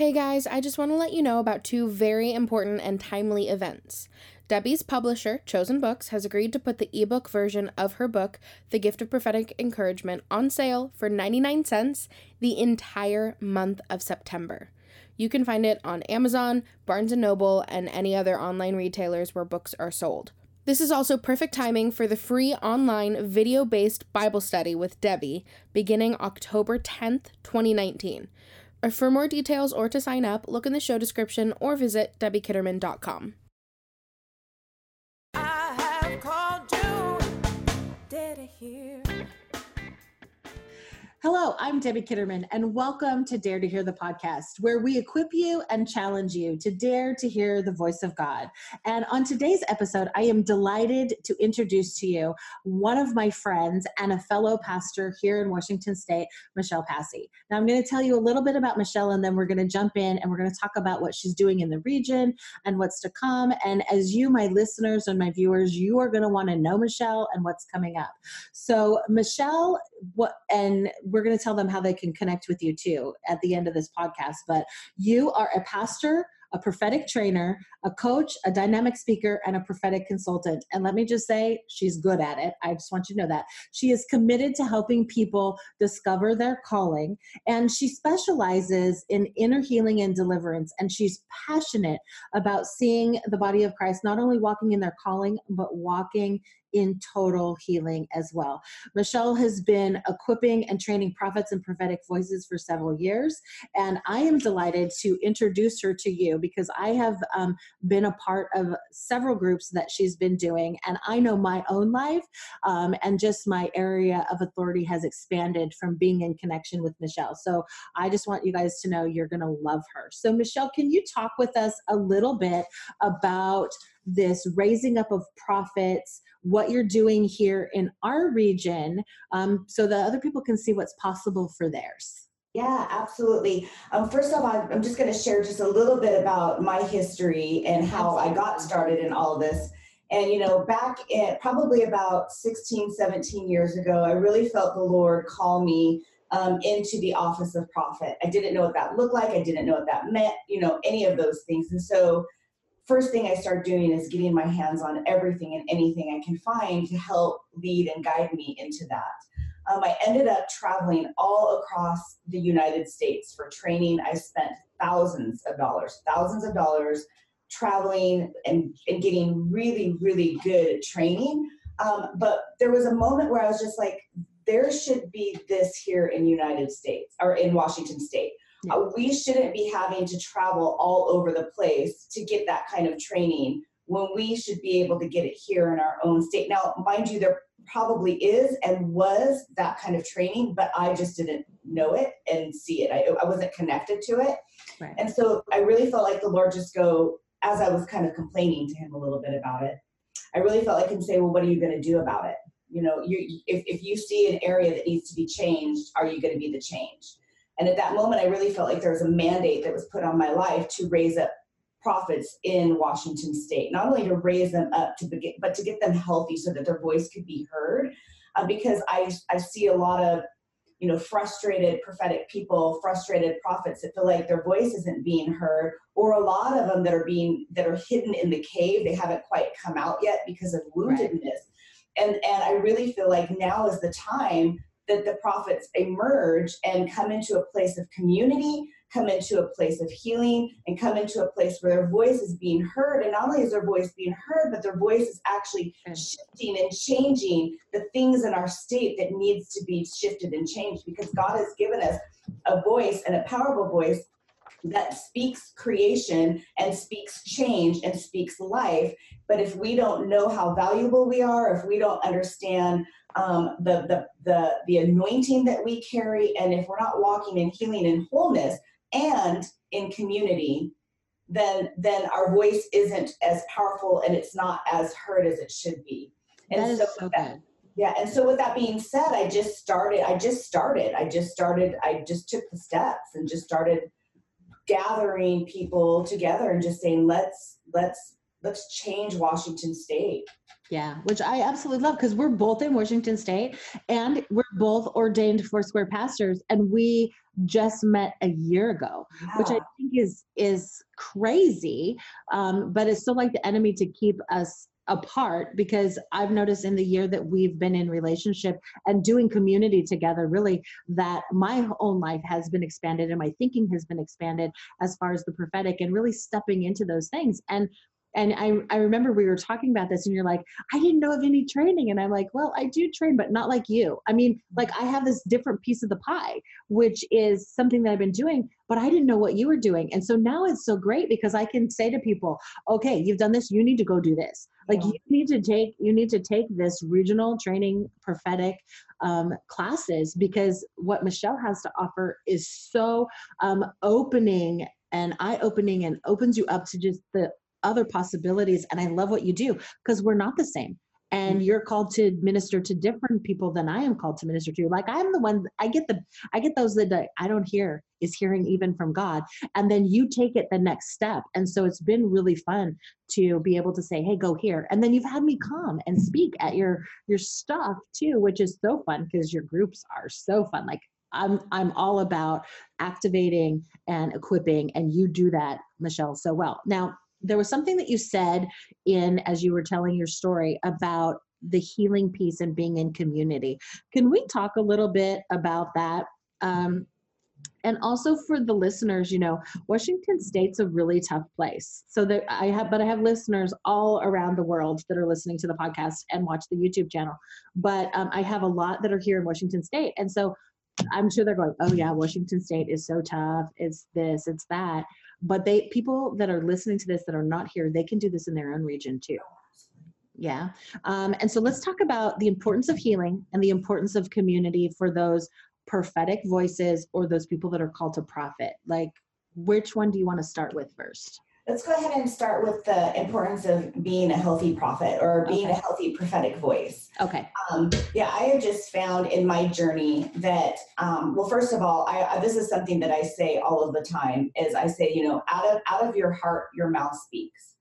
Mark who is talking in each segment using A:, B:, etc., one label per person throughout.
A: Hey guys, I just want to let you know about two very important and timely events. Debbie's publisher, Chosen Books, has agreed to put the ebook version of her book, The Gift of Prophetic Encouragement, on sale for 99 cents the entire month of September. You can find it on Amazon, Barnes & Noble, and any other online retailers where books are sold. This is also perfect timing for the free online video based Bible study with Debbie beginning October 10th, 2019. For more details or to sign up, look in the show description or visit debbiekitterman.com.
B: Hello, I'm Debbie Kitterman, and welcome to Dare to Hear the podcast, where we equip you and challenge you to dare to hear the voice of God. And on today's episode, I am delighted to introduce to you one of my friends and a fellow pastor here in Washington State, Michelle Passey. Now, I'm going to tell you a little bit about Michelle, and then we're going to jump in and we're going to talk about what she's doing in the region and what's to come. And as you, my listeners and my viewers, you are going to want to know Michelle and what's coming up. So, Michelle, what and we're going to tell them how they can connect with you too at the end of this podcast. But you are a pastor, a prophetic trainer, a coach, a dynamic speaker, and a prophetic consultant. And let me just say, she's good at it. I just want you to know that. She is committed to helping people discover their calling, and she specializes in inner healing and deliverance. And she's passionate about seeing the body of Christ not only walking in their calling, but walking in total healing as well. Michelle has been equipping and training prophets and prophetic voices for several years, and I am delighted to introduce her to you because I have um, been a part of several groups that she's been doing, and I know my own life um, and just my area of authority has expanded from being in connection with Michelle. So I just want you guys to know you're going to love her. So, Michelle, can you talk with us a little bit about? This raising up of prophets, what you're doing here in our region, um, so that other people can see what's possible for theirs.
C: Yeah, absolutely. Um, first off, I'm just going to share just a little bit about my history and how I got started in all of this. And, you know, back in probably about 16, 17 years ago, I really felt the Lord call me um, into the office of prophet. I didn't know what that looked like. I didn't know what that meant, you know, any of those things. And so first thing I start doing is getting my hands on everything and anything I can find to help lead and guide me into that. Um, I ended up traveling all across the United States for training. I spent thousands of dollars, thousands of dollars traveling and, and getting really, really good training. Um, but there was a moment where I was just like, there should be this here in United States or in Washington State. Yeah. Uh, we shouldn't be having to travel all over the place to get that kind of training when we should be able to get it here in our own state. Now, mind you, there probably is and was that kind of training, but I just didn't know it and see it. I, I wasn't connected to it. Right. And so I really felt like the Lord just go, as I was kind of complaining to him a little bit about it, I really felt like him say, well, what are you going to do about it? You know, you, if, if you see an area that needs to be changed, are you going to be the change? And at that moment, I really felt like there was a mandate that was put on my life to raise up prophets in Washington state, not only to raise them up, to begin, but to get them healthy so that their voice could be heard. Uh, because I, I see a lot of you know frustrated prophetic people frustrated prophets that feel like their voice isn't being heard or a lot of them that are being that are hidden in the cave they haven't quite come out yet because of woundedness right. and and i really feel like now is the time that the prophets emerge and come into a place of community, come into a place of healing, and come into a place where their voice is being heard. And not only is their voice being heard, but their voice is actually shifting and changing the things in our state that needs to be shifted and changed because God has given us a voice and a powerful voice that speaks creation and speaks change and speaks life. But if we don't know how valuable we are, if we don't understand um, the, the, the, the anointing that we carry, and if we're not walking in healing and wholeness and in community, then then our voice isn't as powerful and it's not as heard as it should be.
B: And that so, so that.
C: Yeah, and so with that being said, I just started. I just started. I just started. I just took the steps and just started gathering people together and just saying, let's let's let's change Washington State
B: Yeah, which I absolutely love because we're both in Washington State and we're both ordained Foursquare pastors, and we just met a year ago, yeah. which I think is is crazy. Um, but it's still like the enemy to keep us apart because I've noticed in the year that we've been in relationship and doing community together, really, that my own life has been expanded and my thinking has been expanded as far as the prophetic and really stepping into those things. And and I, I remember we were talking about this and you're like i didn't know of any training. And i'm like well i do train but not like you. I mean like i have this different piece of the pie which is something that i've been doing but i didn't know what you were doing. And so now it's so great because i can say to people okay you've done this you need to go do this. Like you need to take you need to take this regional training prophetic um, classes because what michelle has to offer is so um, opening and eye opening and opens you up to just the other possibilities and i love what you do because we're not the same. And mm-hmm. you're called to minister to different people than i am called to minister to. Like i'm the one i get the i get those that i don't hear is hearing even from god and then you take it the next step. And so it's been really fun to be able to say hey go here. And then you've had me come and speak at your your stuff too which is so fun because your groups are so fun. Like I'm I'm all about activating and equipping and you do that Michelle so well. Now, there was something that you said in as you were telling your story about the healing piece and being in community. Can we talk a little bit about that? Um, and also for the listeners, you know, Washington State's a really tough place. So that I have, but I have listeners all around the world that are listening to the podcast and watch the YouTube channel. But um, I have a lot that are here in Washington State, and so I'm sure they're going, "Oh yeah, Washington State is so tough. It's this, it's that." But they people that are listening to this that are not here they can do this in their own region too. Yeah. Um, and so let's talk about the importance of healing and the importance of community for those prophetic voices or those people that are called to prophet like which one do you want to start with first
C: let's go ahead and start with the importance of being a healthy prophet or being okay. a healthy prophetic voice.
B: Okay.
C: Um, yeah, I have just found in my journey that, um, well, first of all, I, I, this is something that I say all of the time is I say, you know, out of out of your heart, your mouth speaks.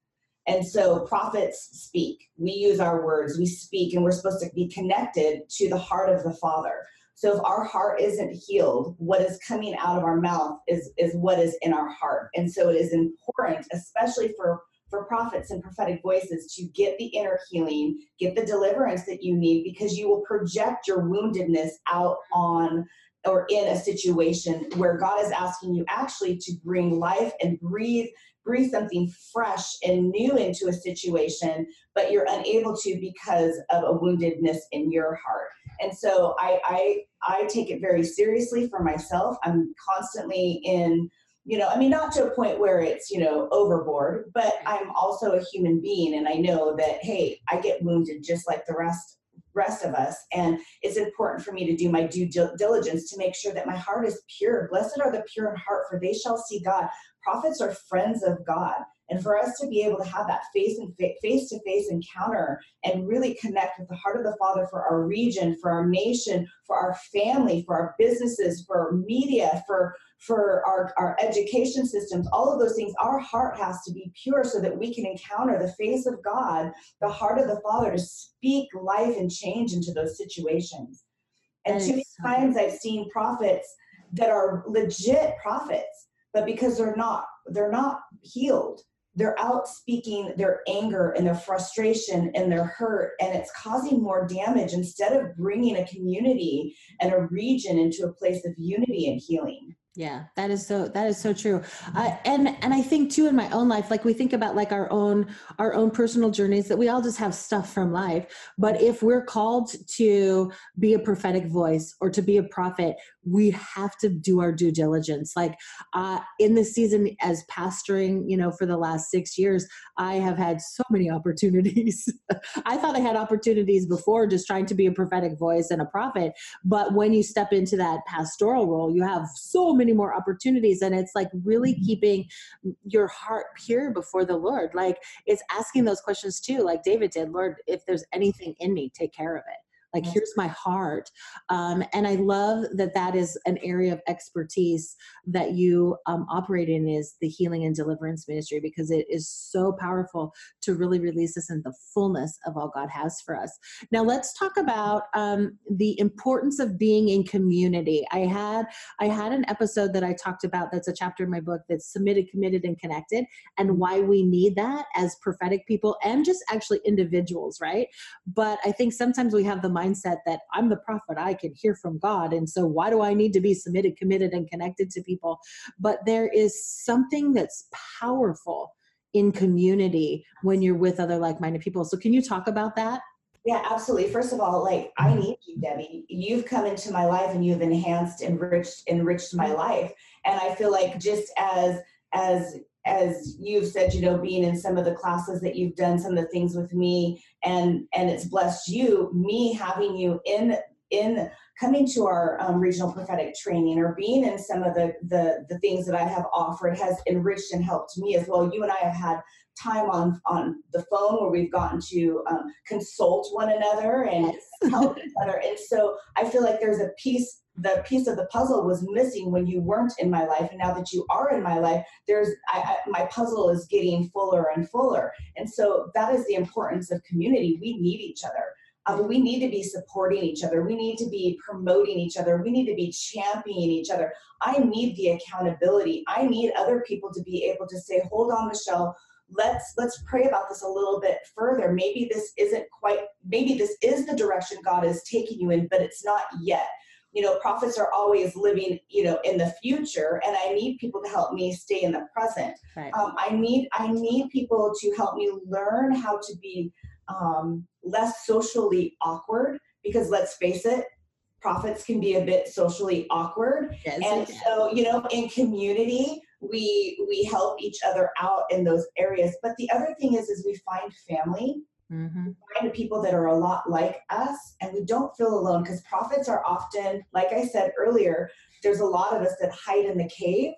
C: And so prophets speak. We use our words, we speak, and we're supposed to be connected to the heart of the Father. So if our heart isn't healed, what is coming out of our mouth is, is what is in our heart. And so it is important, especially for, for prophets and prophetic voices, to get the inner healing, get the deliverance that you need, because you will project your woundedness out on or in a situation where God is asking you actually to bring life and breathe breathe something fresh and new into a situation, but you're unable to because of a woundedness in your heart. And so I, I, I take it very seriously for myself. I'm constantly in, you know, I mean, not to a point where it's, you know, overboard, but mm-hmm. I'm also a human being and I know that, hey, I get wounded just like the rest rest of us. And it's important for me to do my due diligence to make sure that my heart is pure. Blessed are the pure in heart for they shall see god. Prophets are friends of god and for us to be able to have that face and face to face encounter and really connect with the heart of the Father for our region, for our nation, for our family, for our businesses, for media, for for our, our education systems, all of those things, our heart has to be pure so that we can encounter the face of God, the heart of the Father to speak life and change into those situations. And too many times I've seen prophets that are legit prophets, but because they're not, they're not healed they're out speaking their anger and their frustration and their hurt and it's causing more damage instead of bringing a community and a region into a place of unity and healing.
B: Yeah that is so that is so true. Uh, and and i think too in my own life like we think about like our own our own personal journeys that we all just have stuff from life. But if we're called to be a prophetic voice or to be a prophet we have to do our due diligence. Like uh, in this season as pastoring you know for the last six years i have had so many opportunities. I thought i had opportunities before just trying to be a prophetic voice and a prophet but when you step into that pastoral role you have so many more opportunities and it's like really mm-hmm. keeping your heart pure before the lord. Like it's asking those questions too like david did lord if there's anything in me take care of it like here's my heart. Um, and i love that that is an area of expertise that you um, operate in is the healing and deliverance ministry because it is so powerful to really release us in the fullness of all god has for us. Now let's talk about um, the importance of being in community. I had i had an episode that i talked about that's a chapter in my book that's submitted committed and connected and why we need that as prophetic people and just actually individuals right? But i think sometimes we have the mindset that I'm the prophet, I can hear from God. And so why do I need to be submitted, committed, and connected to people? But there is something that's powerful in community when you're with other like minded people. So can you talk about that?
C: Yeah, absolutely. First of all, like I mm-hmm. need you, Debbie. You've come into my life and you've enhanced, enriched, enriched my life. And I feel like just as as as you've said, you know, being in some of the classes that you've done, some of the things with me, and and it's blessed you. Me having you in in coming to our um, regional prophetic training or being in some of the, the the things that I have offered has enriched and helped me as well. You and I have had time on on the phone where we've gotten to um, consult one another and help each other, and so I feel like there's a piece the piece of the puzzle was missing when you weren't in my life. And now that you are in my life there's I, I, my puzzle is getting fuller and fuller. And so that is the importance of community. We need each other. Um, we need to be supporting each other. We need to be promoting each other. We need to be championing each other. I need the accountability. I need other people to be able to say hold on michelle. Let's let's pray about this a little bit further. Maybe this isn't quite maybe this is the direction god is taking you in but it's not yet you know prophets are always living you know in the future and i need people to help me stay in the present. Right. um, i need i need people to help me learn how to be um, less socially awkward because let's face it prophets can be a bit socially awkward. Yes, and so you know in community we we help each other out in those areas. But the other thing is is we find family Mm-hmm. Find people that are a lot like us, and we don't feel alone because prophets are often, like I said earlier, there's a lot of us that hide in the cave,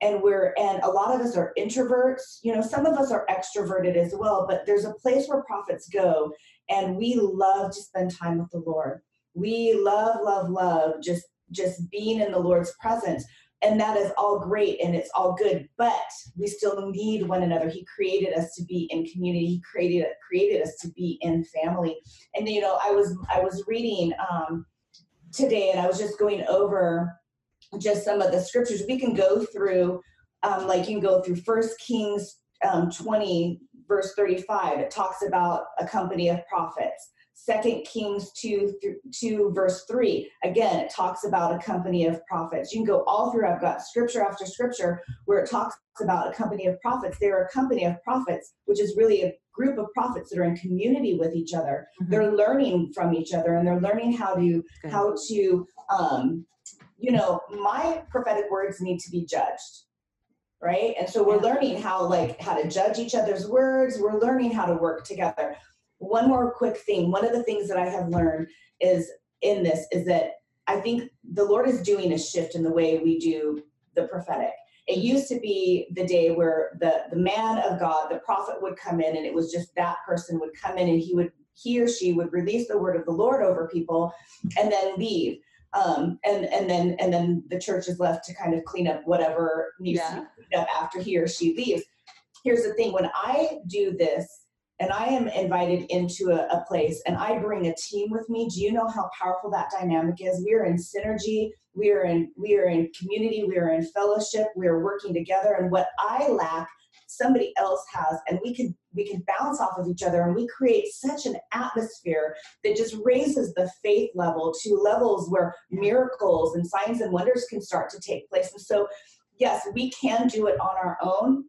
C: and we're and a lot of us are introverts. You know, some of us are extroverted as well, but there's a place where prophets go, and we love to spend time with the Lord. We love, love, love just just being in the Lord's presence and that is all great and it's all good but we still need one another. He created us to be in community. He created created us to be in family. And you know i was i was reading um, today and i was just going over just some of the scriptures. We can go through um, like you can go through first kings um, 20 verse 35 it talks about a company of prophets Second Kings 2, 2, verse 3. Again, it talks about a company of prophets. You can go all through. I've got scripture after scripture where it talks about a company of prophets. They're a company of prophets, which is really a group of prophets that are in community with each other. Mm-hmm. They're learning from each other and they're learning how to Good. how to um, you know, my prophetic words need to be judged right and so we're learning how like how to judge each other's words we're learning how to work together one more quick thing. One of the things that i have learned is in this is that i think the lord is doing a shift in the way we do the prophetic. It used to be the day where the the man of god the prophet would come in and it was just that person would come in and he would he or she would release the word of the lord over people and then leave. Um, and and then and then the church is left to kind of clean up whatever needs yeah. to be cleaned up after he or she leaves. Here's the thing. When i do this and I am invited into a, a, place and I bring a team with me, do you know how powerful that dynamic is? We are in synergy, we are in we are in community, we are in fellowship, we are working together, and what I lack, somebody else has, and we can we can bounce off of each other and we create such an atmosphere that just raises the faith level to levels where miracles and signs and wonders can start to take place. And so yes, we can do it on our own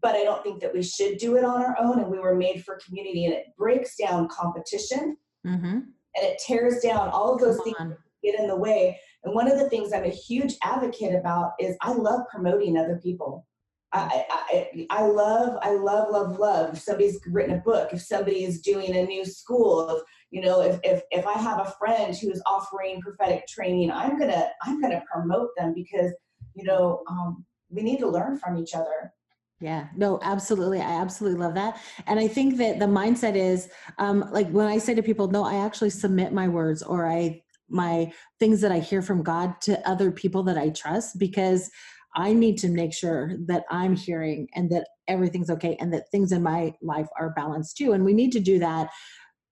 C: but I don't think that we should do it on our own. And we were made for community, and it breaks down competition, mm-hmm. and it tears down all of those Come things on. get in the way. And one of the things I'm a huge advocate about is I love promoting other people. I, I, I love, I love, love, love. If somebody's written a book, if somebody is doing a new school, if, you know, if, if, if I have a friend who's offering prophetic training, I'm gonna, I'm gonna promote them because, you know, um, we need to learn from each other
B: Yeah, no, absolutely. I absolutely love that. And I think that the mindset is um, like when I say to people, no, I actually submit my words or I, my things that I hear from God to other people that I trust because I need to make sure that I'm hearing and that everything's okay and that things in my life are balanced too. And we need to do that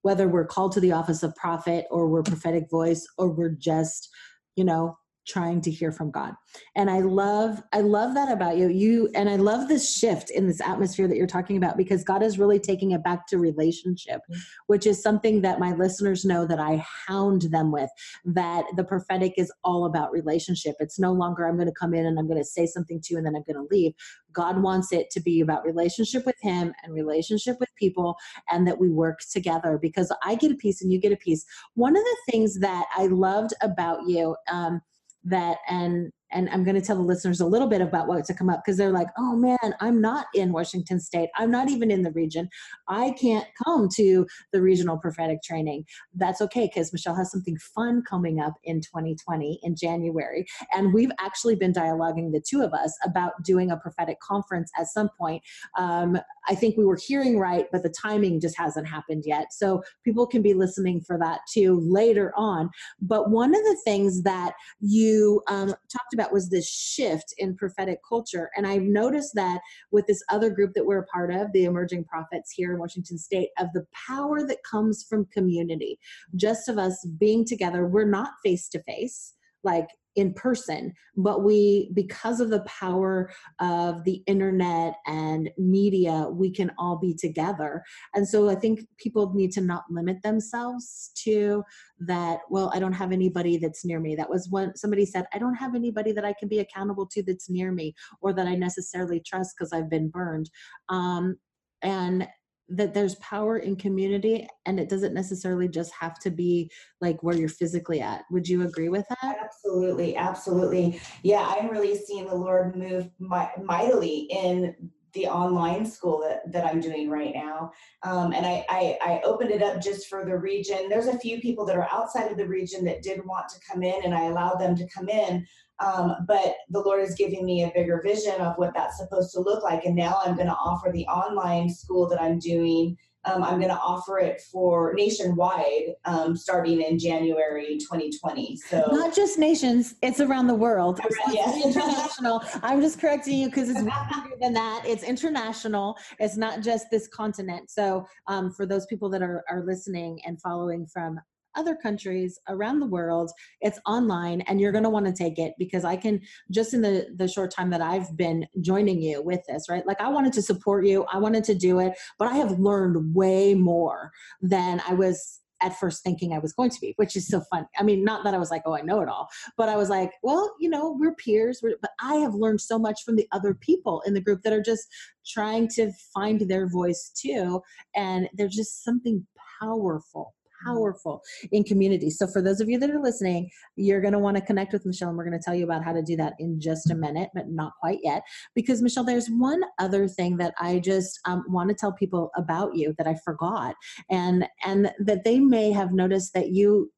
B: whether we're called to the office of prophet or we're prophetic voice or we're just, you know, trying to hear from God. And I love I love that about you. You and I love this shift in this atmosphere that you're talking about because God is really taking it back to relationship, mm-hmm. which is something that my listeners know that I hound them with that the prophetic is all about relationship. It's no longer I'm going to come in and I'm going to say something to you and then I'm going to leave. God wants it to be about relationship with him and relationship with people and that we work together because I get a piece and you get a piece. One of the things that I loved about you um, that and and I'm going to tell the listeners a little bit about what to come up because they're like, oh man, I'm not in Washington State. I'm not even in the region. I can't come to the regional prophetic training. That's okay because Michelle has something fun coming up in 2020 in January. And we've actually been dialoguing, the two of us, about doing a prophetic conference at some point. Um, I think we were hearing right, but the timing just hasn't happened yet. So people can be listening for that too later on. But one of the things that you um, talked about was this shift in prophetic culture. And I've noticed that with this other group that we're a part of, the Emerging Prophets here in Washington State, of the power that comes from community, just of us being together. We're not face to face like in person but we because of the power of the internet and media we can all be together. And so i think people need to not limit themselves to that well i don't have anybody that's near me. That was when somebody said i don't have anybody that i can be accountable to that's near me or that i necessarily trust because i've been burned. Um, and that there's power in community and it doesn't necessarily just have to be like where you're physically at. Would you agree with that?
C: Absolutely, absolutely. Yeah, I'm really seeing the Lord move mightily in the online school that, that I'm doing right now. Um, and I, I, I, opened it up just for the region. There's a few people that are outside of the region that did want to come in, and I allowed them to come in. Um, but the Lord is giving me a bigger vision of what that's supposed to look like. And now I'm going to offer the online school that I'm doing. Um, I'm going to offer it for nationwide um, starting in January 2020. So
B: not just nations, it's around the world. It's international. I'm just correcting you because it's bigger than that. It's international. It's not just this continent. So um, for those people that are, are listening and following from other countries around the world it's online and you're going to want to take it because i can just in the the short time that i've been joining you with this right like i wanted to support you i wanted to do it but i have learned way more than i was at first thinking I was going to be, which is so fun. I mean, not that I was like, oh, I know it all, but I was like, well, you know, we're peers, we're, but I have learned so much from the other people in the group that are just trying to find their voice too. And there's just something powerful. Powerful in community. So, for those of you that are listening, you're going to want to connect with Michelle, and we're going to tell you about how to do that in just a minute, but not quite yet. Because, Michelle, there's one other thing that I just um, want to tell people about you that I forgot, and and that they may have noticed that you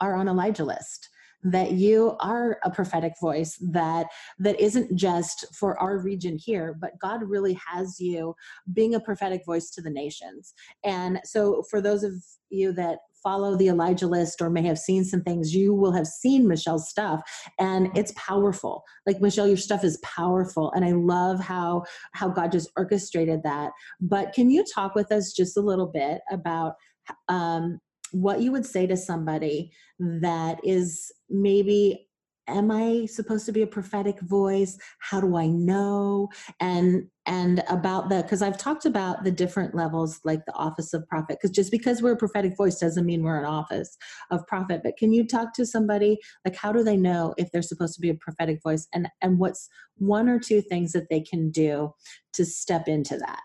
B: are on Elijah list that you are a prophetic voice that that isn't just for our region here but god really has you being a prophetic voice to the nations and so for those of you that follow the Elijah list or may have seen some things, you will have seen Michelle's stuff and it's powerful. Like Michelle, your stuff is powerful. And I love how how God just orchestrated that. But can you talk with us just a little bit about um, what you would say to somebody that is maybe am i supposed to be a prophetic voice? How do i know? And and about the because i've talked about the different levels like the office of prophet because just because we're a prophetic voice doesn't mean we're an office of prophet. But can you talk to somebody like how do they know if they're supposed to be a prophetic voice and and what's one or two things that they can do to step into that?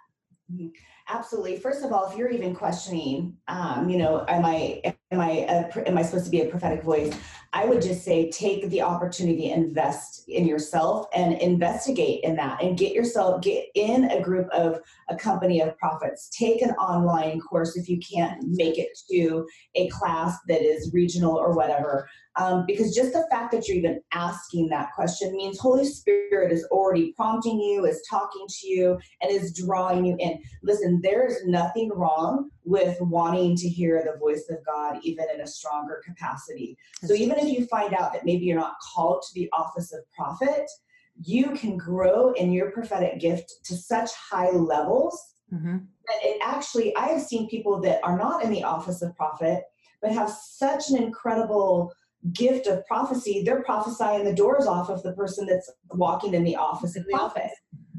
C: Mm-hmm. Absolutely. First of all, if you're even questioning, um, you know, am I am I a, am I supposed to be a prophetic voice? I would just say take the opportunity, invest in yourself, and investigate in that, and get yourself get in a group of a company of prophets. Take an online course if you can't make it to a class that is regional or whatever. Um, because just the fact that you're even asking that question means Holy Spirit is already prompting you, is talking to you, and is drawing you in. Listen, there is nothing wrong with wanting to hear the voice of God, even in a stronger capacity. So even if you find out that maybe you're not called to the office of prophet, you can grow in your prophetic gift to such high levels mm-hmm. that it actually, I have seen people that are not in the office of prophet, but have such an incredible gift of prophecy, they're prophesying the doors off of the person that's walking in the office of the office.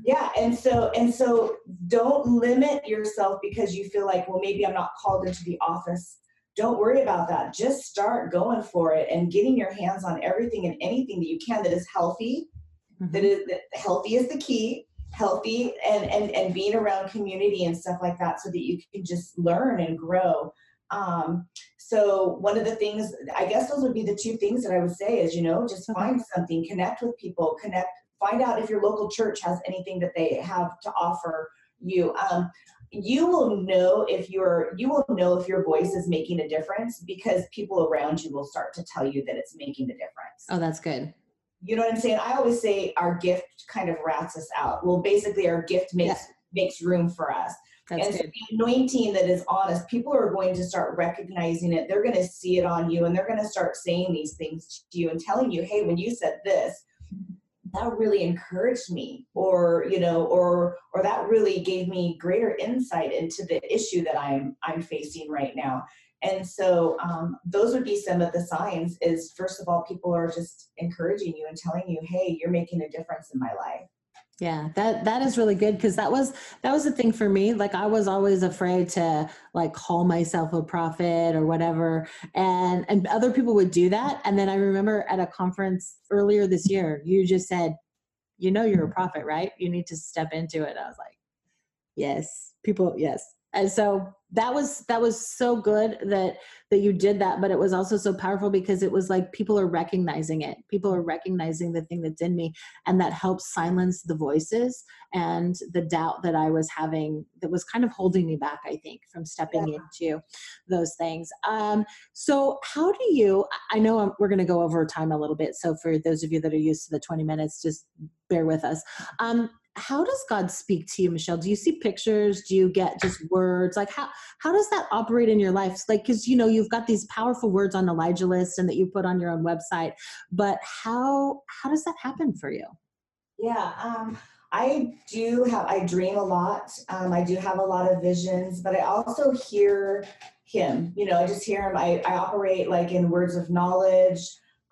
C: Yeah, and so and so don't limit yourself because you feel like, well, maybe I'm not called into the office. Don't worry about that. Just start going for it and getting your hands on everything and anything that you can that is healthy. Mm-hmm. That is that healthy is the key. Healthy and and and being around community and stuff like that, so that you can just learn and grow. Um, so one of the things, I guess those would be the two things that I would say is, you know, just find something, connect with people, connect, find out if your local church has anything that they have to offer you. Um, you will know if your you will know if your voice is making a difference because people around you will start to tell you that it's making a difference.
B: Oh, that's good.
C: You know what I'm saying? I always say our gift kind of rats us out. Well, basically our gift makes yeah. makes room for us. That's and good. the anointing that is on us, people are going to start recognizing it. They're going to see it on you and they're going to start saying these things to you and telling you, hey, when you said this, that really encouraged me or you know or or that really gave me greater insight into the issue that i'm i'm facing right now. And so um, those would be some of the signs is first of all people are just encouraging you and telling you hey you're making a difference in my life
B: yeah, that that is really good because that was that was the thing for me. Like I was always afraid to like call myself a prophet or whatever, and and other people would do that. And then I remember at a conference earlier this year, you just said, "You know, you're a prophet, right? You need to step into it." I was like, "Yes, people, yes." and so that was that was so good that that you did that but it was also so powerful because it was like people are recognizing it. People are recognizing the thing that's in me and that helps silence the voices and the doubt that i was having that was kind of holding me back i think from stepping yeah. into those things. Um, so how do you i know I'm, we're going to go over time a little bit so for those of you that are used to the 20 minutes just bear with us. Um, how does God speak to you, Michelle? Do you see pictures? Do you get just words? Like how how does that operate in your life? Like because you know you've got these powerful words on Elijah list and that you put on your own website, but how how does that happen for you?
C: Yeah, um, I do have I dream a lot. Um, I do have a lot of visions, but I also hear him. You know, I just hear him. I, I operate like in words of knowledge.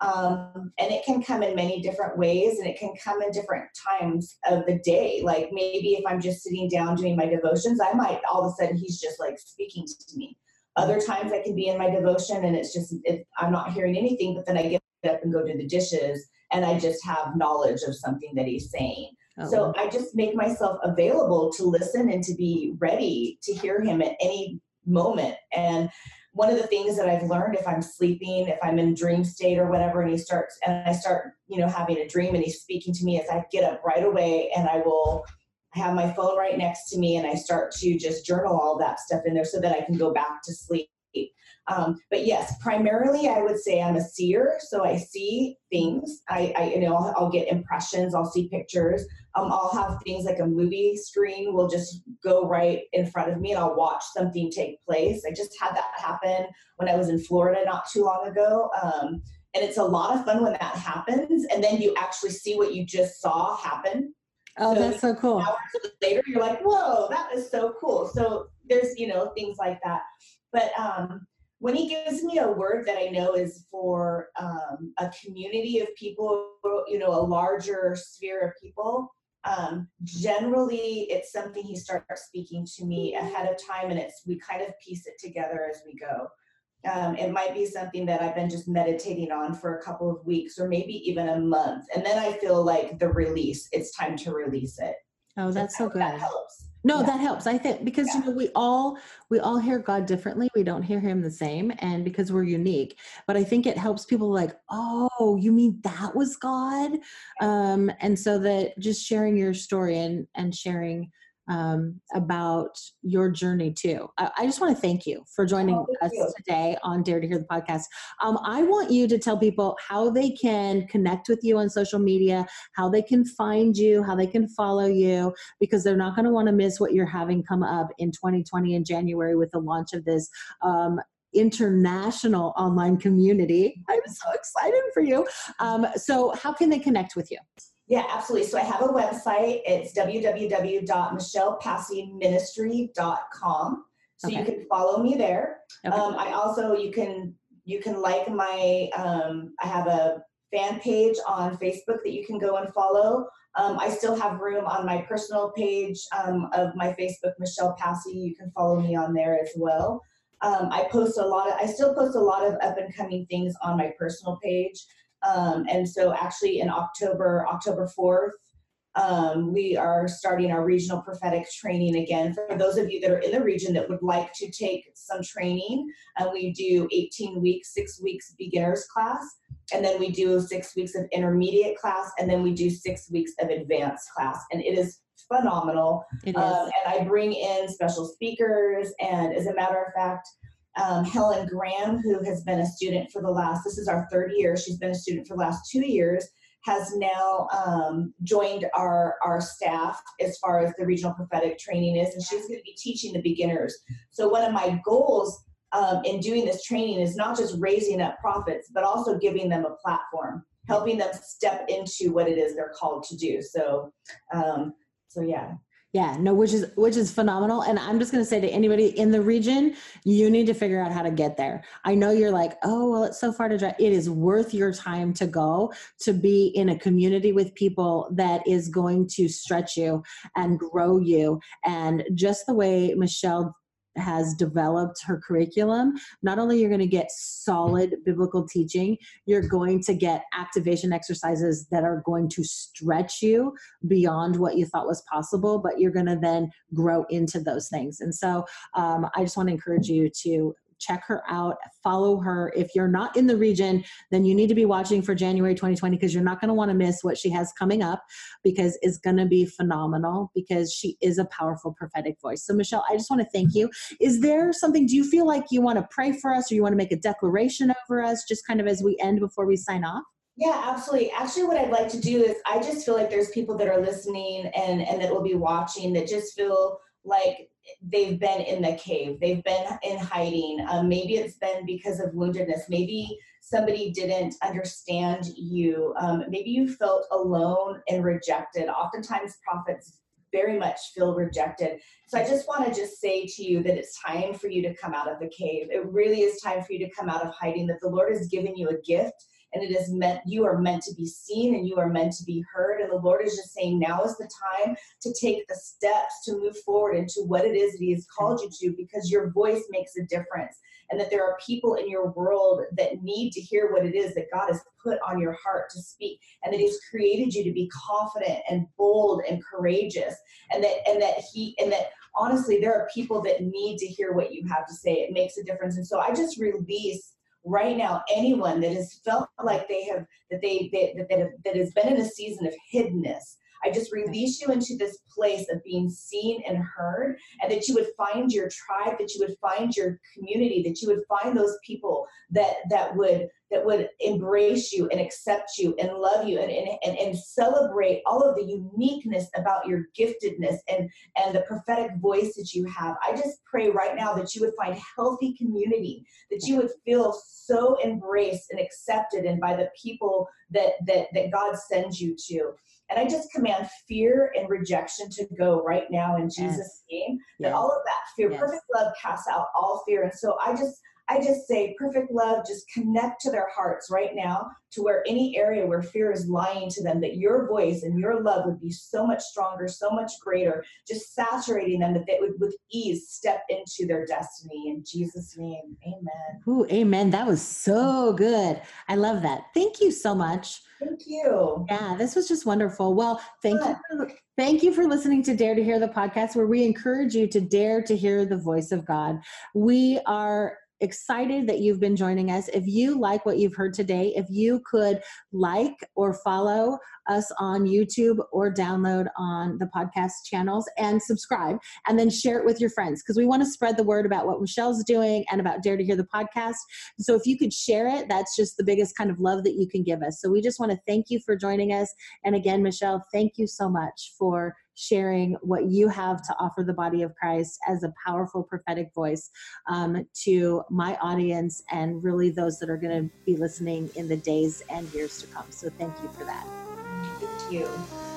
C: Um, and it can come in many different ways and it can come in different times of the day. Like maybe if i'm just sitting down doing my devotions i might all of a sudden he's just like speaking to me. Other times i can be in my devotion and it's just it, i'm not hearing anything but then i get up and go do the dishes and i just have knowledge of something that he's saying. Oh. so i just make myself available to listen and to be ready to hear him at any moment. And one of the things that I've learned if I'm sleeping, if I'm in dream state or whatever, and he starts and I start, you know, having a dream and he's speaking to me, is I get up right away and I will have my phone right next to me and I start to just journal all that stuff in there so that I can go back to sleep. Um, but yes, primarily I would say I'm a seer, so I see things. I, I you know, I'll, I'll, get impressions. I'll see pictures. Um, I'll have things like a movie screen will just go right in front of me, and I'll watch something take place. I just had that happen when I was in Florida not too long ago. Um, and it's a lot of fun when that happens, and then you actually see what you just saw happen.
B: Oh, so that's so cool.
C: Hours later, you're like, "Whoa, that is so cool!" So there's you know things like that. But um, when he gives me a word that I know is for um, a community of people, you know, a larger sphere of people, um, generally it's something he starts speaking to me ahead of time, and it's we kind of piece it together as we go. Um, it might be something that I've been just meditating on for a couple of weeks or maybe even a month, and then I feel like the release. It's time to release it.
B: Oh, that's so, so good.
C: That helps
B: no
C: Yeah.
B: that helps i think because you know we all we all hear god differently we don't hear him the same and because we're unique but i think it helps people like oh you mean that was god? Um and so that just sharing your story and and sharing um, about your journey too. I, I just want to thank you for joining
C: Oh,
B: us
C: you.
B: today on Dare to Hear the podcast. Um, I want you to tell people how they can connect with you on social media, how they can find you, how they can follow you, because they're not going to want to miss what you're having come up in 2020 in January with the launch of this um, international online community. I'm so excited for you. Um, so, how can they connect with you?
C: Yeah, absolutely. So I have a website. It's www.michellepasseyministry.com. So you can follow me there.
B: Okay.
C: Um, I also you can you can like my um, I have a fan page on Facebook that you can go and follow. Um, I still have room on my personal page um, of my Facebook, Michelle Passey. You can follow me on there as well. Um, I post a lot of I still post a lot of up and coming things on my personal page. Um, and so actually in October, October 4th, um, we are starting our regional prophetic training again. For those of you that are in the region that would like to take some training, uh, we do 18 weeks, six weeks beginners class, and then we do six weeks of intermediate class, and then we do six weeks of advanced class. And it is phenomenal.
B: It is.
C: Um, and I bring in special speakers. And as a matter of fact, um, Helen Graham, who has been a student for the last, this is our third year, she's been a student for the last two years, has now um, joined our, our staff as far as the regional prophetic training is, and she's going to be teaching the beginners. So, one of my goals um, in doing this training is not just raising up prophets, but also giving them a platform, helping them step into what it is they're called to do. So, um, so yeah.
B: Yeah, no, which is which is phenomenal. And I'm just gonna say to anybody in the region, you need to figure out how to get there. I know you're like, oh well, it's so far to drive. It is worth your time to go to be in a community with people that is going to stretch you and grow you. And just the way Michelle has developed her curriculum, not only you're going to get solid biblical teaching, you're going to get activation exercises that are going to stretch you beyond what you thought was possible, but you're going to then grow into those things. And so um, I just want to encourage you to check her out, follow her. If you're not in the region, then you need to be watching for January 2020 because you're not going to want to miss what she has coming up because it's going to be phenomenal because she is a powerful prophetic voice. So, Michelle, I just want to thank you. Is there something, do you feel like you want to pray for us or you want to make a declaration over us just kind of as we end before we sign off?
C: Yeah, absolutely. Actually, what I'd like to do is I just feel like there's people that are listening and and that will be watching that just feel like they've been in the cave, they've been in hiding. Um, maybe it's been because of woundedness. Maybe somebody didn't understand you. Um, maybe you felt alone and rejected. Oftentimes, prophets very much feel rejected. So I just want to just say to you that it's time for you to come out of the cave. It really is time for you to come out of hiding. That the Lord has given you a gift and it is meant you are meant to be seen and you are meant to be heard. And the lord is just saying now is the time to take the steps to move forward into what it is that he has called you to because your voice makes a difference. And that there are people in your world that need to hear what it is that god has put on your heart to speak. And that he's created you to be confident and bold and courageous. And that and that he and that honestly there are people that need to hear what you have to say. It makes a difference. And so i just release right now anyone that has felt like they have that they, they that, that, have, that has been in a season of hiddenness i just release you into this place of being seen and heard and that you would find your tribe that you would find your community that you would find those people that that would that would embrace you and accept you and love you and, and, and, and celebrate all of the uniqueness about your giftedness and and the prophetic voice that you have i just pray right now that you would find healthy community that you would feel so embraced and accepted and by the people that that that God sends you to. And I just command fear and rejection to go right now in Jesus' name. That
B: Yes.
C: all of that fear,
B: Yes.
C: perfect love casts out all fear. And so I just
D: I just say, perfect love, just connect to their hearts right now to where any area where fear is lying to them, that your voice and your love would be so much stronger, so much greater, just saturating them that they would with ease step into their destiny. In Jesus' name, amen.
B: Ooh, amen. That was so good. I love that. Thank you so much.
D: Thank you.
B: Yeah, this was just wonderful. Well, thank you. For, thank you for listening to Dare to Hear the podcast, where we encourage you to dare to hear the voice of God. We are excited that you've been joining us. If you like what you've heard today, if you could like or follow us on YouTube or download on the podcast channels and subscribe and then share it with your friends because we want to spread the word about what Michelle's doing and about Dare to Hear the podcast. So if you could share it, that's just the biggest kind of love that you can give us. So we just want to thank you for joining us. And again, Michelle, thank you so much for sharing what you have to offer the body of Christ as a powerful prophetic voice um, to my audience and really those that are going to be listening in the days and years to come. So thank you for that.
D: Thank you.